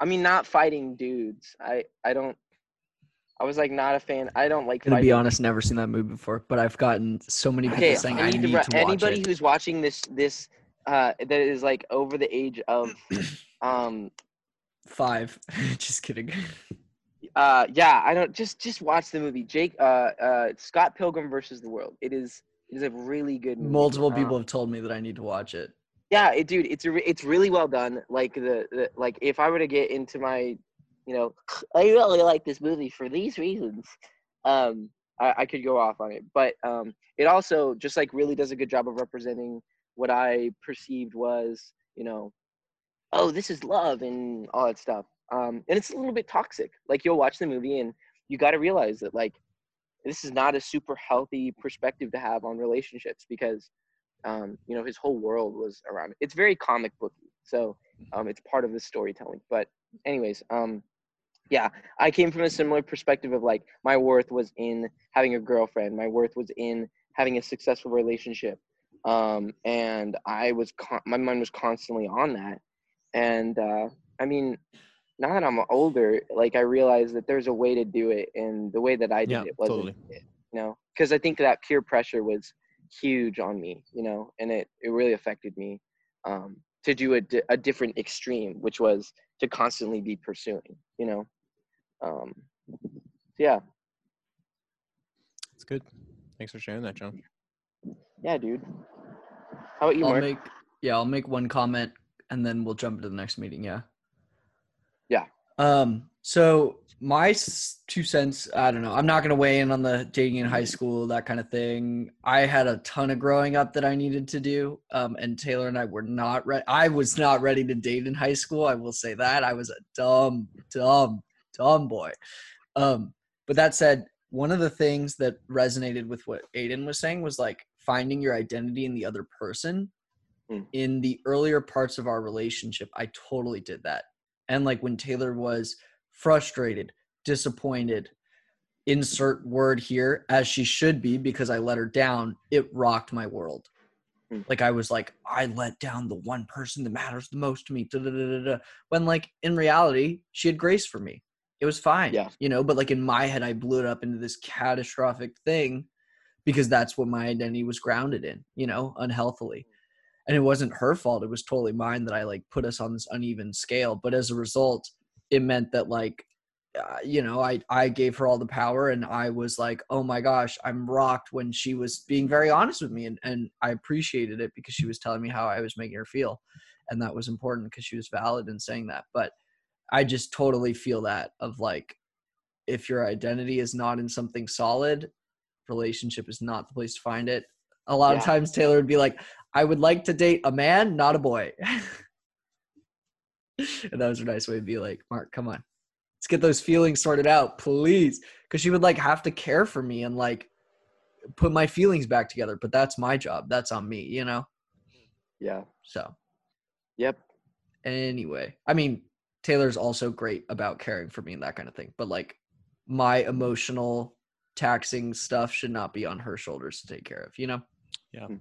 I mean, not fighting dudes. I I don't. I was like not a fan. I don't like.
Gonna be honest, never seen that movie before, but I've gotten so many people
Okay,
saying
I
I
need
need
to.
To watch
anybody
it.
who's watching this this uh that is like over the age of (clears throat) um
Five. (laughs) Just kidding.
uh yeah I don't just just watch the movie Jake uh uh Scott Pilgrim versus the World. It is it is a really good movie.
Multiple
Um,
people have told me that I need to watch it.
yeah it, dude it's a it's really well done like the, the like if i were to get into my you know (laughs) i really like this movie for these reasons um I, I could go off on it but um it also just like really does a good job of representing what i perceived was you know oh this is love and all that stuff um and it's a little bit toxic like you'll watch the movie and you got to realize that like this is not a super healthy perspective to have on relationships because um, you know his whole world was around it. It's very comic booky, so um, it's part of the storytelling. But anyways, um, yeah, I came from a similar perspective of like my worth was in having a girlfriend. My worth was in having a successful relationship, um, and I was con- my mind was constantly on that. And uh, I mean, now that I'm older, like I realize that there's a way to do it, and the way that I did
Yeah,
it wasn't
totally.
it, you know, because I think that peer pressure was huge on me, you know, and it, it really affected me um, to do a, di- a different extreme, which was to constantly be pursuing, you know. Um, yeah,
That's good. Thanks for sharing that, John.
yeah, dude. How about you,
I'll
Mark?
make yeah, I'll make one comment and then we'll jump into the next meeting. Yeah.
Yeah.
Um. So my two cents. I don't know. I'm not gonna weigh in on the dating in high school that kind of thing. I had a ton of growing up that I needed to do. Um. And Taylor and I were not ready. I was not ready to date in high school. I will say that. I was a dumb, dumb, dumb boy. Um. But that said, one of the things that resonated with what Aiden was saying was like finding your identity in the other person.
Mm.
In the earlier parts of our relationship, I totally did that. And like when Taylor was frustrated, disappointed, insert word here, as she should be because I let her down, it rocked my world.
Hmm.
Like I was like, I let down the one person that matters the most to me. da, da, da, da, da. When like in reality, she had grace for me. It was fine.
Yeah.
You know, but like in my head, I blew it up into this catastrophic thing because that's what my identity was grounded in, you know, unhealthily. And it wasn't her fault. It was totally mine that I like put us on this uneven scale. But as a result, it meant that like uh, you know i i gave her all the power and i was like oh my gosh i'm rocked when she was being very honest with me and, and i appreciated it because she was telling me how i was making her feel and that was important because she was valid in saying that but i just totally feel that of like if your identity is not in something solid relationship is not the place to find it. A lot of times taylor would be like i would like to date a man not a boy (laughs) and that was a nice way to be like mark come on. Let's get those feelings sorted out please. Because she would like have to care for me and like put my feelings back together but that's my job. That's on me you know?
Yeah.
so.
Yep.
anyway i mean taylor's also great about caring for me and that kind of thing but like my emotional taxing stuff should not be on her shoulders to take care of you know?
Yeah.
Hmm.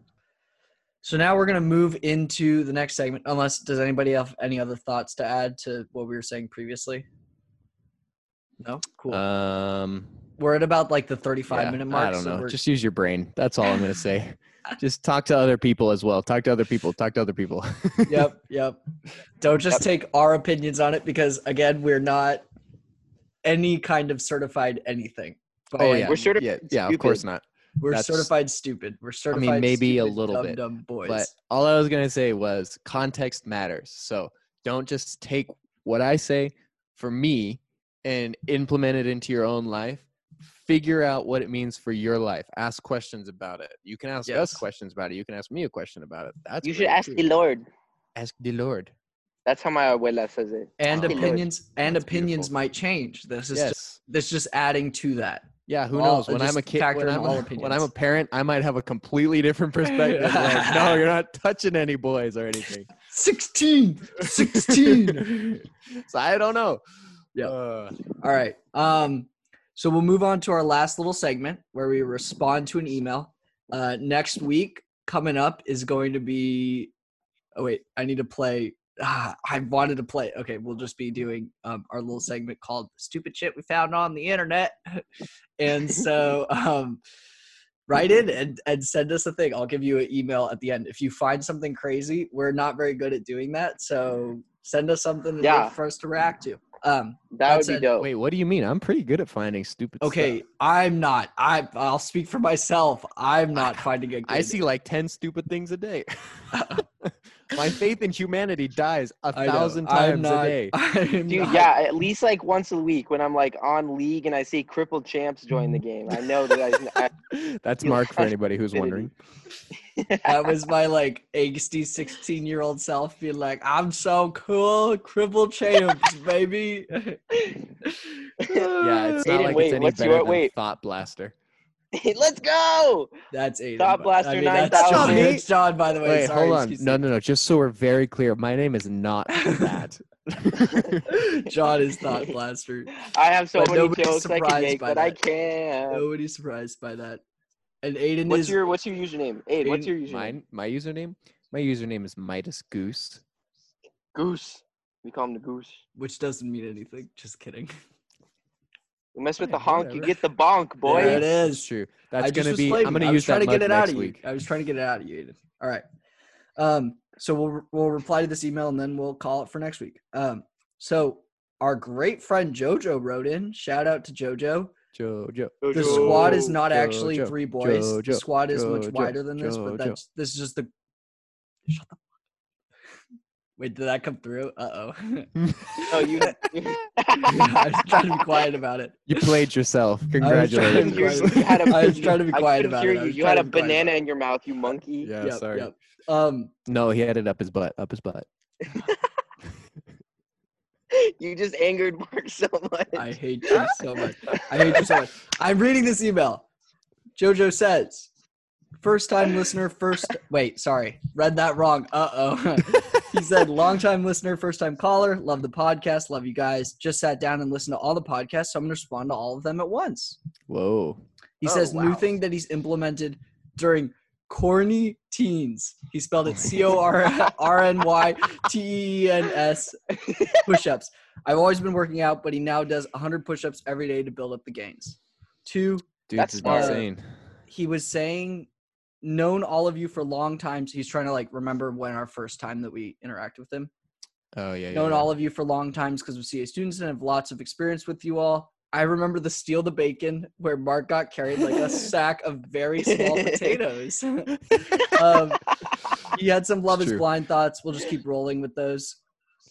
So now we're going to move into the next segment unless does anybody have any other thoughts to add to what we were saying previously no cool
Um,
we're at about like the 35
yeah,
minute mark
I don't
so
know. Just use your brain. That's all I'm gonna say. (laughs) Just talk to other people as well. Talk to other people. Talk to other people. (laughs)
yep, yep. Don't just
Yep.
take our opinions on it because again, we're not any kind of certified anything. by
Oh yeah,
We're certified
yeah, yeah. Of course not.
We're
that's-
certified stupid. We're certified.
I mean, maybe a little
dumb,
bit,
dumb boys.
But all I was gonna say was context matters. So don't just take what I say for me and implement it into your own life. Figure out what it means for your life. Ask questions about it. You can ask
Yes.
us questions about it. You can ask me a question about it. That's
you should ask
too.
the Lord.
Ask the Lord.
That's how my abuela says it.
and
Oh,
Lord.
opinions and
That's
opinions
beautiful.
might change. This is just, this is just adding to that.
Yeah, who
All-
knows? When I'm a kid, when I'm, a, when I'm a parent, I might have a completely different (laughs) perspective. like, no, you're not touching any boys or anything.
16, 16. (laughs)
so I don't know.
Yep.
Uh,
All right. Um, so we'll move on to our last little segment where we respond to an email. Uh, next week coming up is going to be. Oh wait, I need to play. Ah, I wanted to play. Okay, we'll just be doing um, our little segment called "Stupid Shit We Found on the Internet," (laughs) and so um, write in and and send us a thing. I'll give you an email at the end if you find something crazy. We're not very good at doing that, so send us something
Yeah.
for us to react to. Um,
That would be
it.
dope.
wait, what do you mean? I'm pretty good at finding stupid
Okay,
stuff.
I'm not. I I'll speak for myself. I'm not (laughs) finding it.
I see like 10 stupid things a day. (laughs) My faith in humanity dies a
I know.
thousand
I'm
times
not-
a day. (laughs)
Dude,
not-
yeah, at least like once a week when I'm like on league and I see crippled champs join the game. I know that I, I (laughs)
That's
You
Mark for anybody who's wondering. (laughs)
That was my like angsty 16 year old self being like, I'm so cool, crippled champs, baby.
Yeah, it's not
Aiden,
like
wait,
it's any
what's
better
your-
than
wait.
Thought Blaster. (laughs)
Let's go.
that's Aiden.
Top Blaster
I mean, that's
9000.
John.
Me?
That's John, by the way.
Wait,
Sorry,
hold on. No, no, no. Just so we're very clear, my name is not (laughs) that. (laughs)
John is not blaster.
I have so
But
many
nobody's
jokes I
surprised
can make,
by
but I
that.
can't.
Nobody's surprised by that. And Aiden
What's
is
your What's your username? Aid, what's
Aiden-
your username?
Mine, my username, my username is Midas Goose.
Goose. We call him the Goose.
which doesn't mean anything. Just kidding.
You mess with the honk, you get the bonk, boy.
There it is.
true. That's
just
gonna be.
flaming.
I'm gonna
I
use that
to get it out
next
of you.
week.
I was trying to get it out of you, Aiden. All right. Um, so we'll we'll reply to this email and then we'll call it for next week. Um, so our great friend Jojo wrote in. Shout out to Jojo.
Jojo.
The squad is
Jojo.
not actually
Jojo,
three boys. the squad is much
Jojo,
wider than this, but
Jojo.
that's this is just the. Shut the. Fuck up. Wait, did that come through? Uh oh. (laughs)
No, you. (laughs) you-
I was trying to be quiet about it.
You played yourself.
I was trying to be
Congratulations.
quiet.
You had
was trying to be quiet about it.
You. You had a
to be quiet about
banana in your mouth, you monkey.
yeah,
Yep,
sorry.
yep. Um,
No, he had it up his butt. Up his butt. (laughs)
You just angered Mark so much.
I hate you so much. I hate you so much. I'm reading this email. Jojo says, first time listener, first. Wait, sorry. Read that wrong. Uh oh. He said, long time listener, first time caller. Love the podcast. Love you guys. Just sat down and listened to all the podcasts. So I'm going to respond to all of them at once.
Whoa.
He
Oh,
says, new thing that he's implemented during corny teens. He spelled it C O R R N Y T E N S (laughs) push-ups. I've always been working out, but he now does 100 push-ups every day to build up the gains. Two,
Dude,
That's
this insane.
he was saying known all of you for long times. He's trying to like remember when our first time that we interacted with him.
Oh yeah.
known
yeah.
all of you for long times because of CA students and have lots of experience with you all. I remember the steal the bacon where Mark got carried like a (laughs) sack of very small (laughs) potatoes. (laughs) um, he had some love is blind thoughts. We'll just keep rolling with those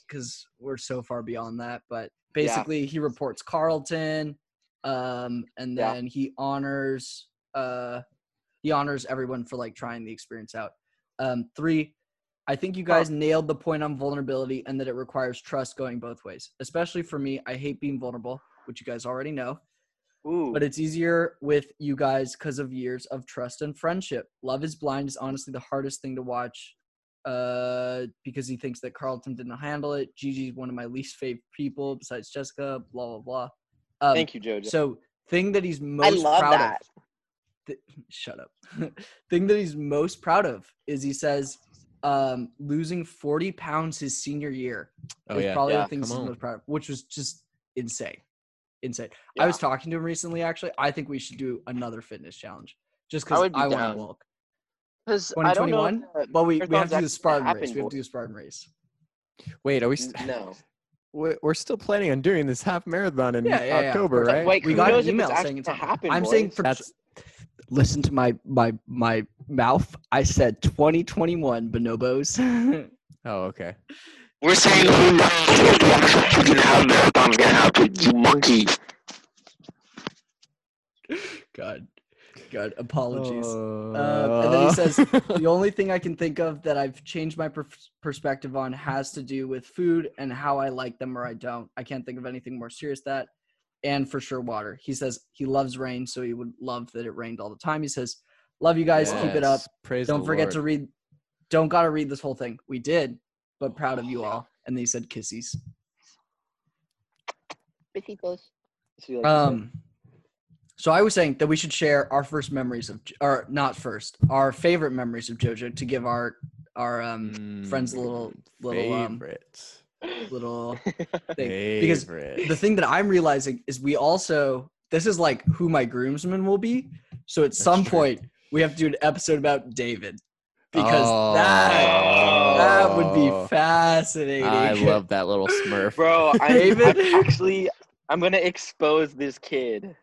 because we're so far beyond that. But
Yeah.
basically, he reports Carlton, um, and
Yeah.
then he honors uh, he honors everyone for like trying the experience out. Um, three, I think you guys nailed the point on vulnerability and that it requires trust going both ways. Especially for me, I hate being vulnerable, which you guys already know
Ooh.
but it's easier with you guys because of years of trust and friendship. Love is Blind is honestly the hardest thing to watch uh, because he thinks that Carlton didn't handle it. Gigi's one of my least favorite people besides Jessica, blah, blah, blah. Um,
Thank you, Jojo.
So, thing that he's most proud
that.
of. Th- (clears throat) shut up. (laughs) thing that he's most proud of is he says um, losing 40 pounds his senior year
Oh
is
yeah.
probably
Yeah,
the things
come
he's
on.
most proud of, which was just insane. Insane.
Yeah.
I was talking to him recently, actually. I think we should do another fitness challenge just because
would be
I, want to walk.
Because I don't know.
2021?
if the
But we, we have to do the
actually
Spartan
happened
race. We have to do the Spartan race.
Wait, are we?
N-
St-
No. (laughs)
we're we're still planning on doing this half marathon in
Yeah, yeah, yeah.
October,
We're-
right?
Wait,
we
who
got
knows
an
if it's
email saying it's happening. I'm saying for
That's
listen to my my my mouth. I said 2021 bonobos. (laughs)
oh okay.
We're saying who knows if the actual freaking half marathon's gonna happen, you monkey.
God, God, apologies.
Uh,
Um, and then he says, the only thing I can think of that I've changed my per- perspective on has to do with food and how I like them or I don't. I can't think of anything more serious that. And for sure, water. He says he loves rain, so he would love that it rained all the time. He says, "Love you guys, keep it up.
Praise
Don't
the
forget to read. Don't gotta read this whole thing. We did, but proud of you all." And they said, "Kissies."
Besitos. So you like to say-
Um, so I was saying that we should share our first memories of, or not first, our favorite memories of JoJo to give our our um friends a little
Mm,
little um
favorite.
Little (laughs) thing. because the thing that I'm realizing is we also this is like who my groomsmen will be. So at some
true.
point we have to do an episode about David because oh. that
Oh.
that would be oh. fascinating.
I love that little Smurf.
Bro, I'm, (laughs)
David?
I'm actually I'm gonna expose this kid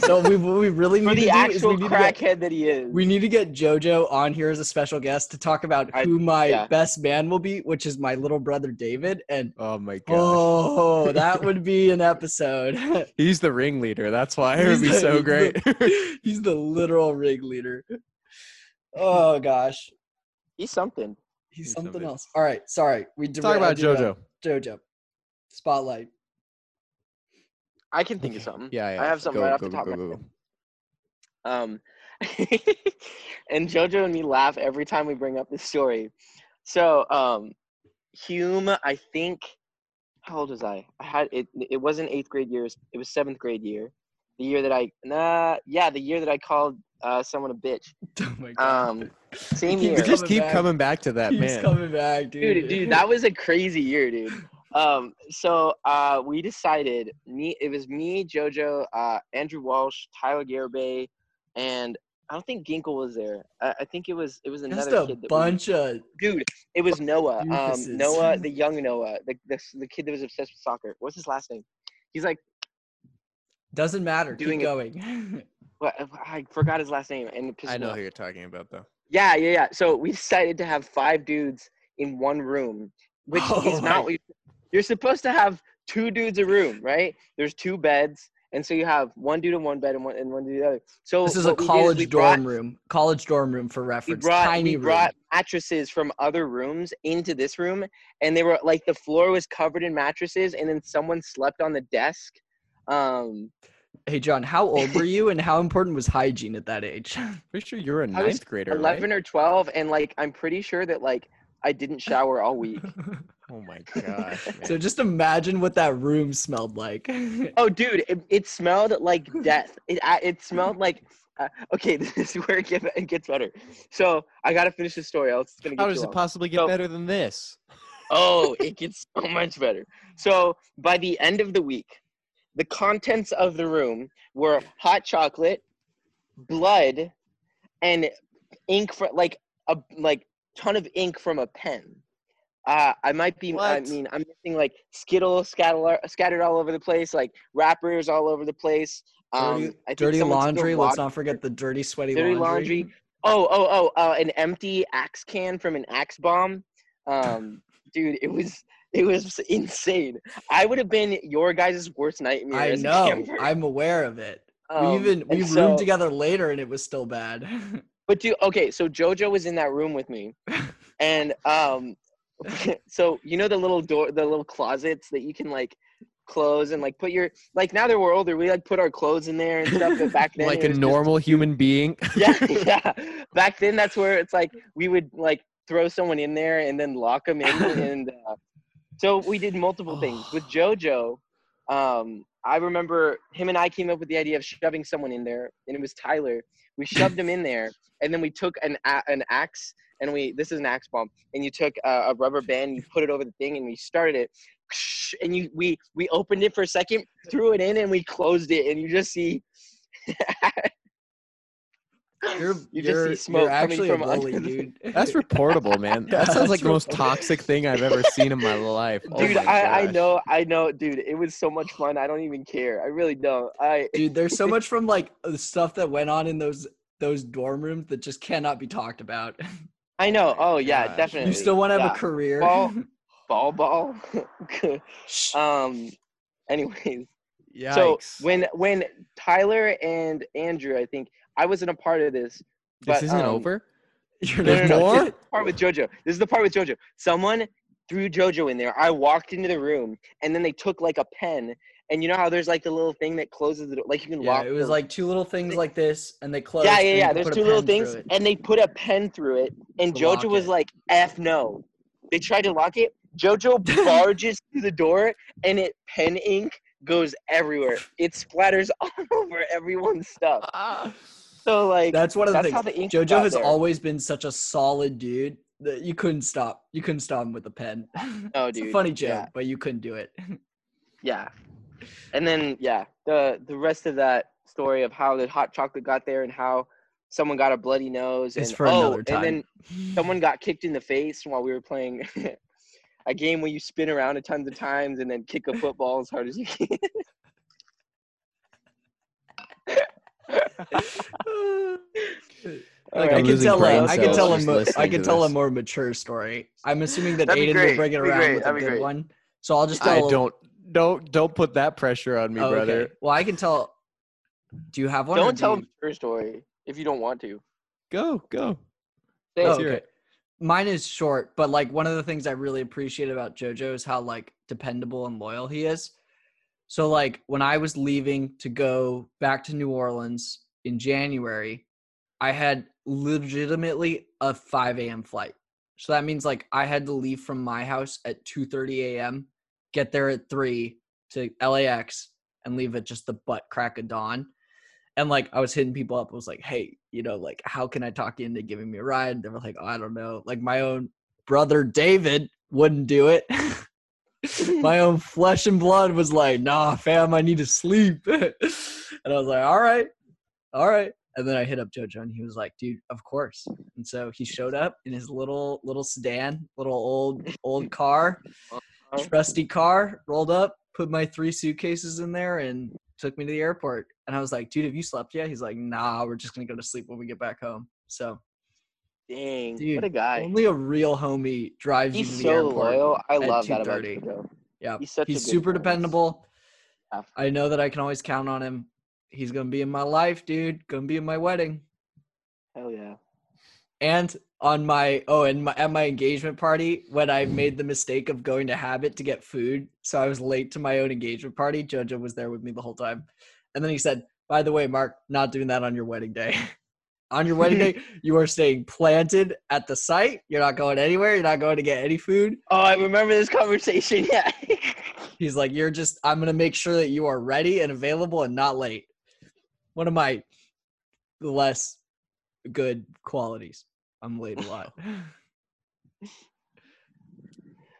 so we we really
for
need
the
to do is
actual
we need to get
crackhead that he is.
we need to get JoJo on here as a special guest to talk about
I-
who my
yeah.
best man will be, which is my little brother David. And
Oh my god,
oh, (laughs) that would be an episode. (laughs)
He's the ringleader. That's why it
He's
would be
the-
so great.
the- (laughs) he's the literal ringleader. Oh gosh,
He's something.
he's
He's
something
something.
else. All right, sorry. We did
Talk about uh, JoJo.
JoJo. Spotlight.
I can think of something.
Yeah, yeah.
I have something
Go,
right off
go,
the
go,
top
go,
of my head. Um, (laughs) and JoJo and me laugh every time we bring up this story. So, um, Hume, I think, how old was I? I had it. It wasn't eighth grade years. It was seventh grade year. The year that I, nah, yeah, the year that I called uh, someone a bitch. (laughs)
Oh my god.
Um, same year.
We just keep
back.
coming back to that
Keeps
man.
coming back, dude.
dude dude that was a crazy year dude (laughs) um so uh we decided me it was me jojo uh andrew walsh tyler garibay and i don't think ginkle was there i, I think it was it was
Just
another
a
kid that we-
bunch of
dude it was noah um noah the young noah the, the the kid that was obsessed with soccer what's his last name he's like
doesn't matter.
Doing
Keep
it-
going. (laughs) (laughs)
what i forgot his last name and it pissed
I know who you're talking about, though.
Yeah, yeah, yeah. So we decided to have five dudes in one room, which (laughs)
Oh
is
my-
not what you- you're supposed to have. Two dudes a room, right? There's two beds, and so you have one dude in one bed and one and one dude in the other. So
this is a
what we did
college
we
dorm
brought-
room. College dorm room for
We
reference.
brought
Tiny
we
room.
brought mattresses from other rooms into this room, and they were like the floor was covered in mattresses, and then someone slept on the desk. Um,
Hey John, how old were you and how important was hygiene at that age? (laughs)
Pretty sure you're a ninth grader, right?
eleven or twelve, and like I'm pretty sure that like I didn't shower all week. (laughs)
Oh my gosh. (laughs)
so just imagine what that room smelled like. (laughs)
Oh, dude, it, it smelled like (laughs) death. It it smelled like uh, okay, this is where it, get, it gets better. So I gotta finish this story, else it's gonna get
How does it
long.
possibly get
So-
better than this?
Oh, it gets so much better. So by the end of the week, the contents of the room were hot chocolate, blood, and ink for like a like ton of ink from a pen. Uh, I might be. I mean, I'm missing like Skittles scattered scattered all over the place, like wrappers all over the place. Um,
Dirty,
I think
dirty laundry. Let's not forget the dirty, sweaty
dirty
laundry.
laundry. Oh, oh, oh! Uh, an empty axe can from an axe bomb. Um, dude, it was it was insane. I would have been your guys' worst nightmare.
I
as
know.
camper.
I'm aware of it.
Um,
we even we
and
roomed together later, and it was still bad. (laughs)
But dude, okay, so JoJo was in that room with me, (laughs) and um, (laughs) so you know the little door, the little closets that you can like close and like put your like now that we're older, we like put our clothes in there and stuff. But back (laughs) then,
like a
was just-
normal human being. (laughs)
yeah, yeah. Back then, that's where it's like we would like throw someone in there and then lock them in, and uh, so we did multiple things with (gasps) JoJo. Um, I remember him and I came up with the idea of shoving someone in there, and it was Tyler. We shoved him in there, and then we took an an axe, and we this is an axe bomb, and you took a, a rubber band, you put it over the thing, and we started it. And you we we opened it for a second, threw it in, and we closed it, and you just see (laughs)
You're (laughs)
You just see
you're,
smoke
you're
coming
actually
from
a bully,
under
dude. (laughs)
That's reportable, man.
Yeah, (laughs)
That sounds like
that's
the most toxic thing I've ever seen in my life. Oh
dude
my
I, I know i know dude it was so much fun i don't even care i really don't i
dude. There's so much from like the stuff that went on in those those dorm rooms that just cannot be talked about.
i know oh yeah
gosh.
definitely
you still want to have
Yeah.
a career.
Ball- ball ball um anyways
Yikes.
so when when tyler and andrew i think i wasn't a part of this
this isn't
um,
over. (laughs)
You're
no,
There's
no, no,
more?
this is the part with jojo this is the part with jojo someone threw jojo in there i walked into the room and then they took like a pen and you know how there's like the little thing that closes the door like you can
Yeah,
lock
it was
the-
like two little things like this, and they closed.
Yeah, yeah, yeah. There's two little things, and they put a pen through it, and
To
JoJo was
it.
like, "F no." They tried to lock it. JoJo (laughs) barges through the door, and it pen ink goes everywhere. It splatters (laughs) all over everyone's stuff. So like,
That's one of the
that's how
things.
the ink
JoJo has
there.
always been such a solid dude that you couldn't stop. You couldn't stop him with a pen. (laughs)
oh, (laughs)
it's
dude,
a funny joke,
yeah.
but you couldn't do it. (laughs)
Yeah. And then yeah, the the rest of that story of how the hot chocolate got there and how someone got a bloody nose and
for
oh,
time.
and then someone got kicked in the face while we were playing a game where you spin around a tons of times and then kick a football as hard as you can. (laughs)
Like
I
I'm
can tell.
brain
A, I can tell a.
cells
Mo- I can
to
tell a more mature story. I'm assuming that
That'd
Aiden
great,
will bring it around with a
that'd be
good
great.
one. So I'll just
I
tell.
don't don't don't put that pressure on me,
Oh,
brother.
okay. Well, I can tell. Do you have one? or
don't
do
tell a
you-
mature story if you don't want to.
Go go.
Oh,
Let's
it.
hear
okay.
it.
Mine is short, but like one of the things I really appreciate about JoJo is how like dependable and loyal he is. So like when I was leaving to go back to New Orleans in January, I had legitimately a 5 a.m. flight. So that means like I had to leave from my house at 2:30 a.m., get there at three to LAX, and leave at just the butt crack of dawn. And like I was hitting people up, I was like, "Hey, you know, like how can I talk you into giving me a ride?" They were like, oh, "I don't know." Like my own brother David wouldn't do it. (laughs) my own flesh and blood was like, "Nah, fam, I need to sleep." (laughs) and I was like, "All right, all right." And then I hit up JoJo, and he was like, "Dude, of course." And so he showed up in his little little sedan, little old old car, uh-huh. trusty car, rolled up, put my three suitcases in there, and took me to the airport. And I was like, "Dude, have you slept yet?" He's like, "Nah, we're just gonna go to sleep when we get back home." So
Dang,
Dude,
what a guy.
only a real homie drives you to the
so
airport.
loyal. I love that about
2:30.
JoJo.
Yeah,
He's
he's super dependable. I know that I can always count on him. He's gonna be in my life, dude. Gonna be in my wedding.
Hell yeah.
And on my oh, and my, at my engagement party, when I made the mistake of going to Habit to get food, so I was late to my own engagement party. Jojo was there with me the whole time, and then he said, "By the way, Mark, not doing that on your wedding day. (laughs) on your wedding day, (laughs) you are staying planted at the site. You're not going anywhere. You're not going to get any food.
Oh, I remember this conversation. (laughs) Yeah.
He's like, you're just, I'm going to make sure that you are ready and available and not late. One of my less good qualities. I'm late a lot. (laughs)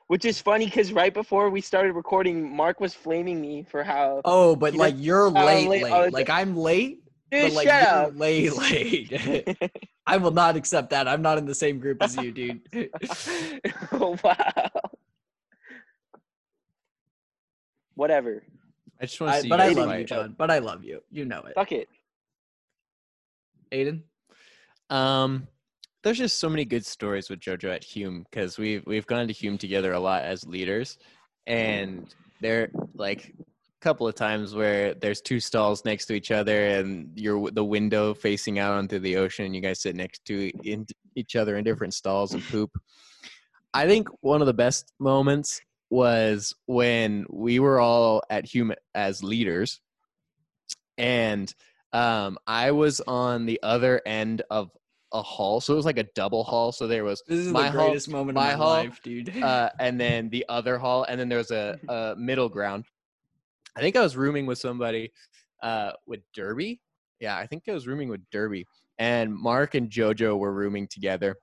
Which is funny because right before we started recording, Mark was flaming me for how.
Oh, but like you're late,
late
late. Like I'm late,
Dude,
but like
shut
you're
up.
late, late. (laughs) I will not accept that. I'm not in the same group as you, dude.
oh, (laughs) wow. Whatever.
I just want to
I,
see
but
you
I love
fight.
you, John. But I love you. You know it.
Fuck it.
Aiden.
Um, there's just so many good stories with JoJo at Hume because we've we've gone to Hume together a lot as leaders, and there like a couple of times where there's two stalls next to each other and you're the window facing out onto the ocean. And you guys sit next to in, each other in different stalls and poop. I think one of the best moments was when we were all at Hume as leaders, and um, I was on the other end of a hall, so it was like a double hall. So there was
This is
my
the
hall,
greatest moment
my
of my
hall,
life, dude.
uh, and then the other hall, and then there was a, (laughs) a middle ground. I think I was rooming with somebody uh, with Derby. Yeah, I think I was rooming with Derby, and Mark and JoJo were rooming together.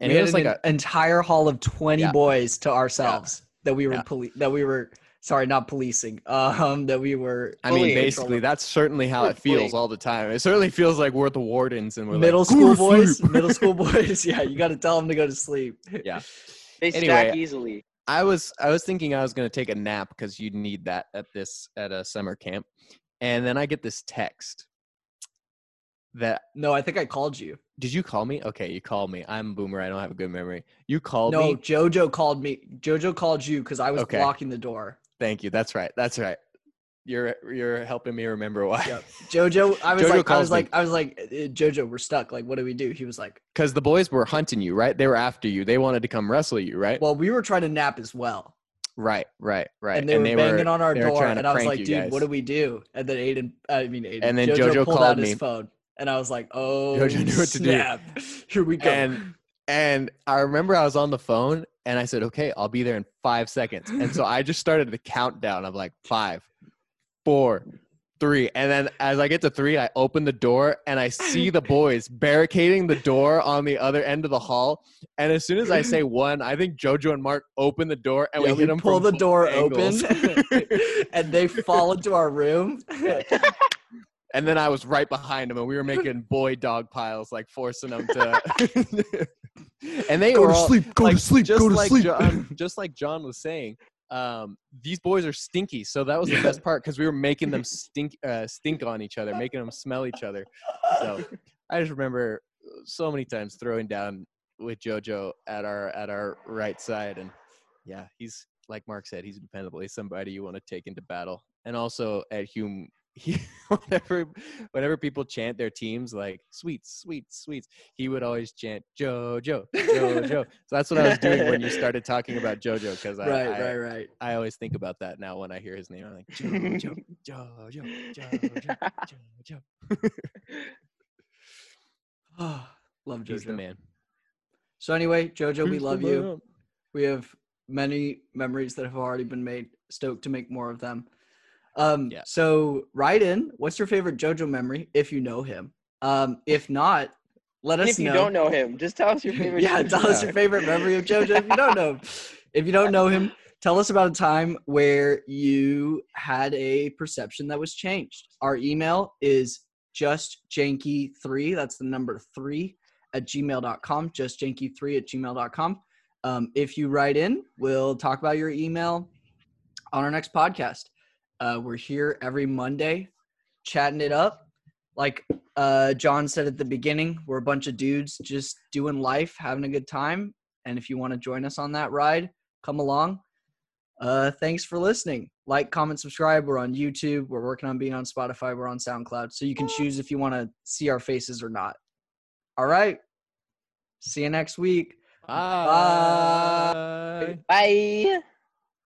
And
we
it was
an
like a
entire hall of 20
Yeah.
boys to ourselves that we were
Yeah.
poli- that we were sorry, not policing. Um that we were
I mean, basically, that's certainly how
We're
it feels
bullying.
all the time. It certainly feels like we're the wardens and we're
middle
like,
school boys, middle school (laughs) boys. Yeah, you got to tell them to go to sleep.
Yeah. (laughs)
They
Anyway,
stack easily.
I was I was thinking I was going to take a nap because you'd need that at this at a summer camp, and then I get this text that
No, I think I called you.
Did you call me? Okay, you called me. I'm a boomer. I don't have a good memory. You called
no,
me.
No, Jojo called me. Jojo called you because I was
Okay.
blocking the door.
Thank you. That's right. That's right. You're you're helping me remember why.
Yep. Jojo, I was
Jojo
like, I was
me.
like, I was like, "Uh, Jojo, we're stuck. Like, what do we do? He was like,
Because the boys were hunting you, right? They were after you. They wanted to come wrestle you, right?
well, we were trying to nap as well,
right, right, right.
and they were banging on our door, and I was like, dude,
guys.
what do we do? And then Aiden, I mean, Aiden,
And then
Jojo,
Jojo
pulled
called
out his
me.
phone, and I was like, oh,
knew what to do.
snap. (laughs) Here we go.
And and I remember I was on the phone and I said, "Okay, I'll be there in five seconds." And so I just started the countdown of like five, four, three, and then as I get to three, I open the door and I see the (laughs) boys barricading the door on the other end of the hall. And as soon as I say (laughs) one, I think JoJo and Mark open the door and
yeah,
we hit them
pull the door
angles.
open, and they fall into our room.
And then I was right behind him, and we were making (laughs) boy dog piles, like forcing them to. (laughs) and they were all,
sleep.
Go like, just like John, (laughs) just like John was saying, um, these boys are stinky. So that was the best part because we were making them stink, uh, stink on each other, making them smell each other. So I just remember so many times throwing down with JoJo at our at our right side, and yeah, he's like Mark said, he's dependable. He's somebody you want to take into battle. And also at Hume, he, (laughs) whenever whenever people chant their teams like sweets, sweets, sweets, he would always chant JoJo, JoJo. (laughs) so that's what I was doing when you started talking about JoJo because I,
right,
I,
right, right.
I always think about that now when I hear his name. I'm like JoJo, JoJo, (laughs) JoJo, JoJo. (sighs)
Love JoJo.
He's the man.
So anyway, Jojo, we love you. We have many memories that have already been made. Stoked to make more of them. Um,
Yeah.
So write in. What's your favorite JoJo memory if you know him? Um, if not, let us know.
if you don't know him, just tell us your (laughs) favorite.
yeah, tell us your favorite memory of JoJo. If you don't know, him. if you don't know him, tell us about a time where you had a perception that was changed. Our email is justjanky3. That's the number three at gmail.com. Justjanky3 at gmail.com. Um, if you write in, we'll talk about your email on our next podcast. Uh, we're here every Monday, chatting it up. Like uh, John said at the beginning, we're a bunch of dudes just doing life, having a good time. And if you want to join us on that ride, come along. Uh, thanks for listening. Like, comment, subscribe. We're on YouTube. We're working on being on Spotify. We're on SoundCloud. So you can choose if you want to see our faces or not. All right. See you next week.
Bye.
Bye.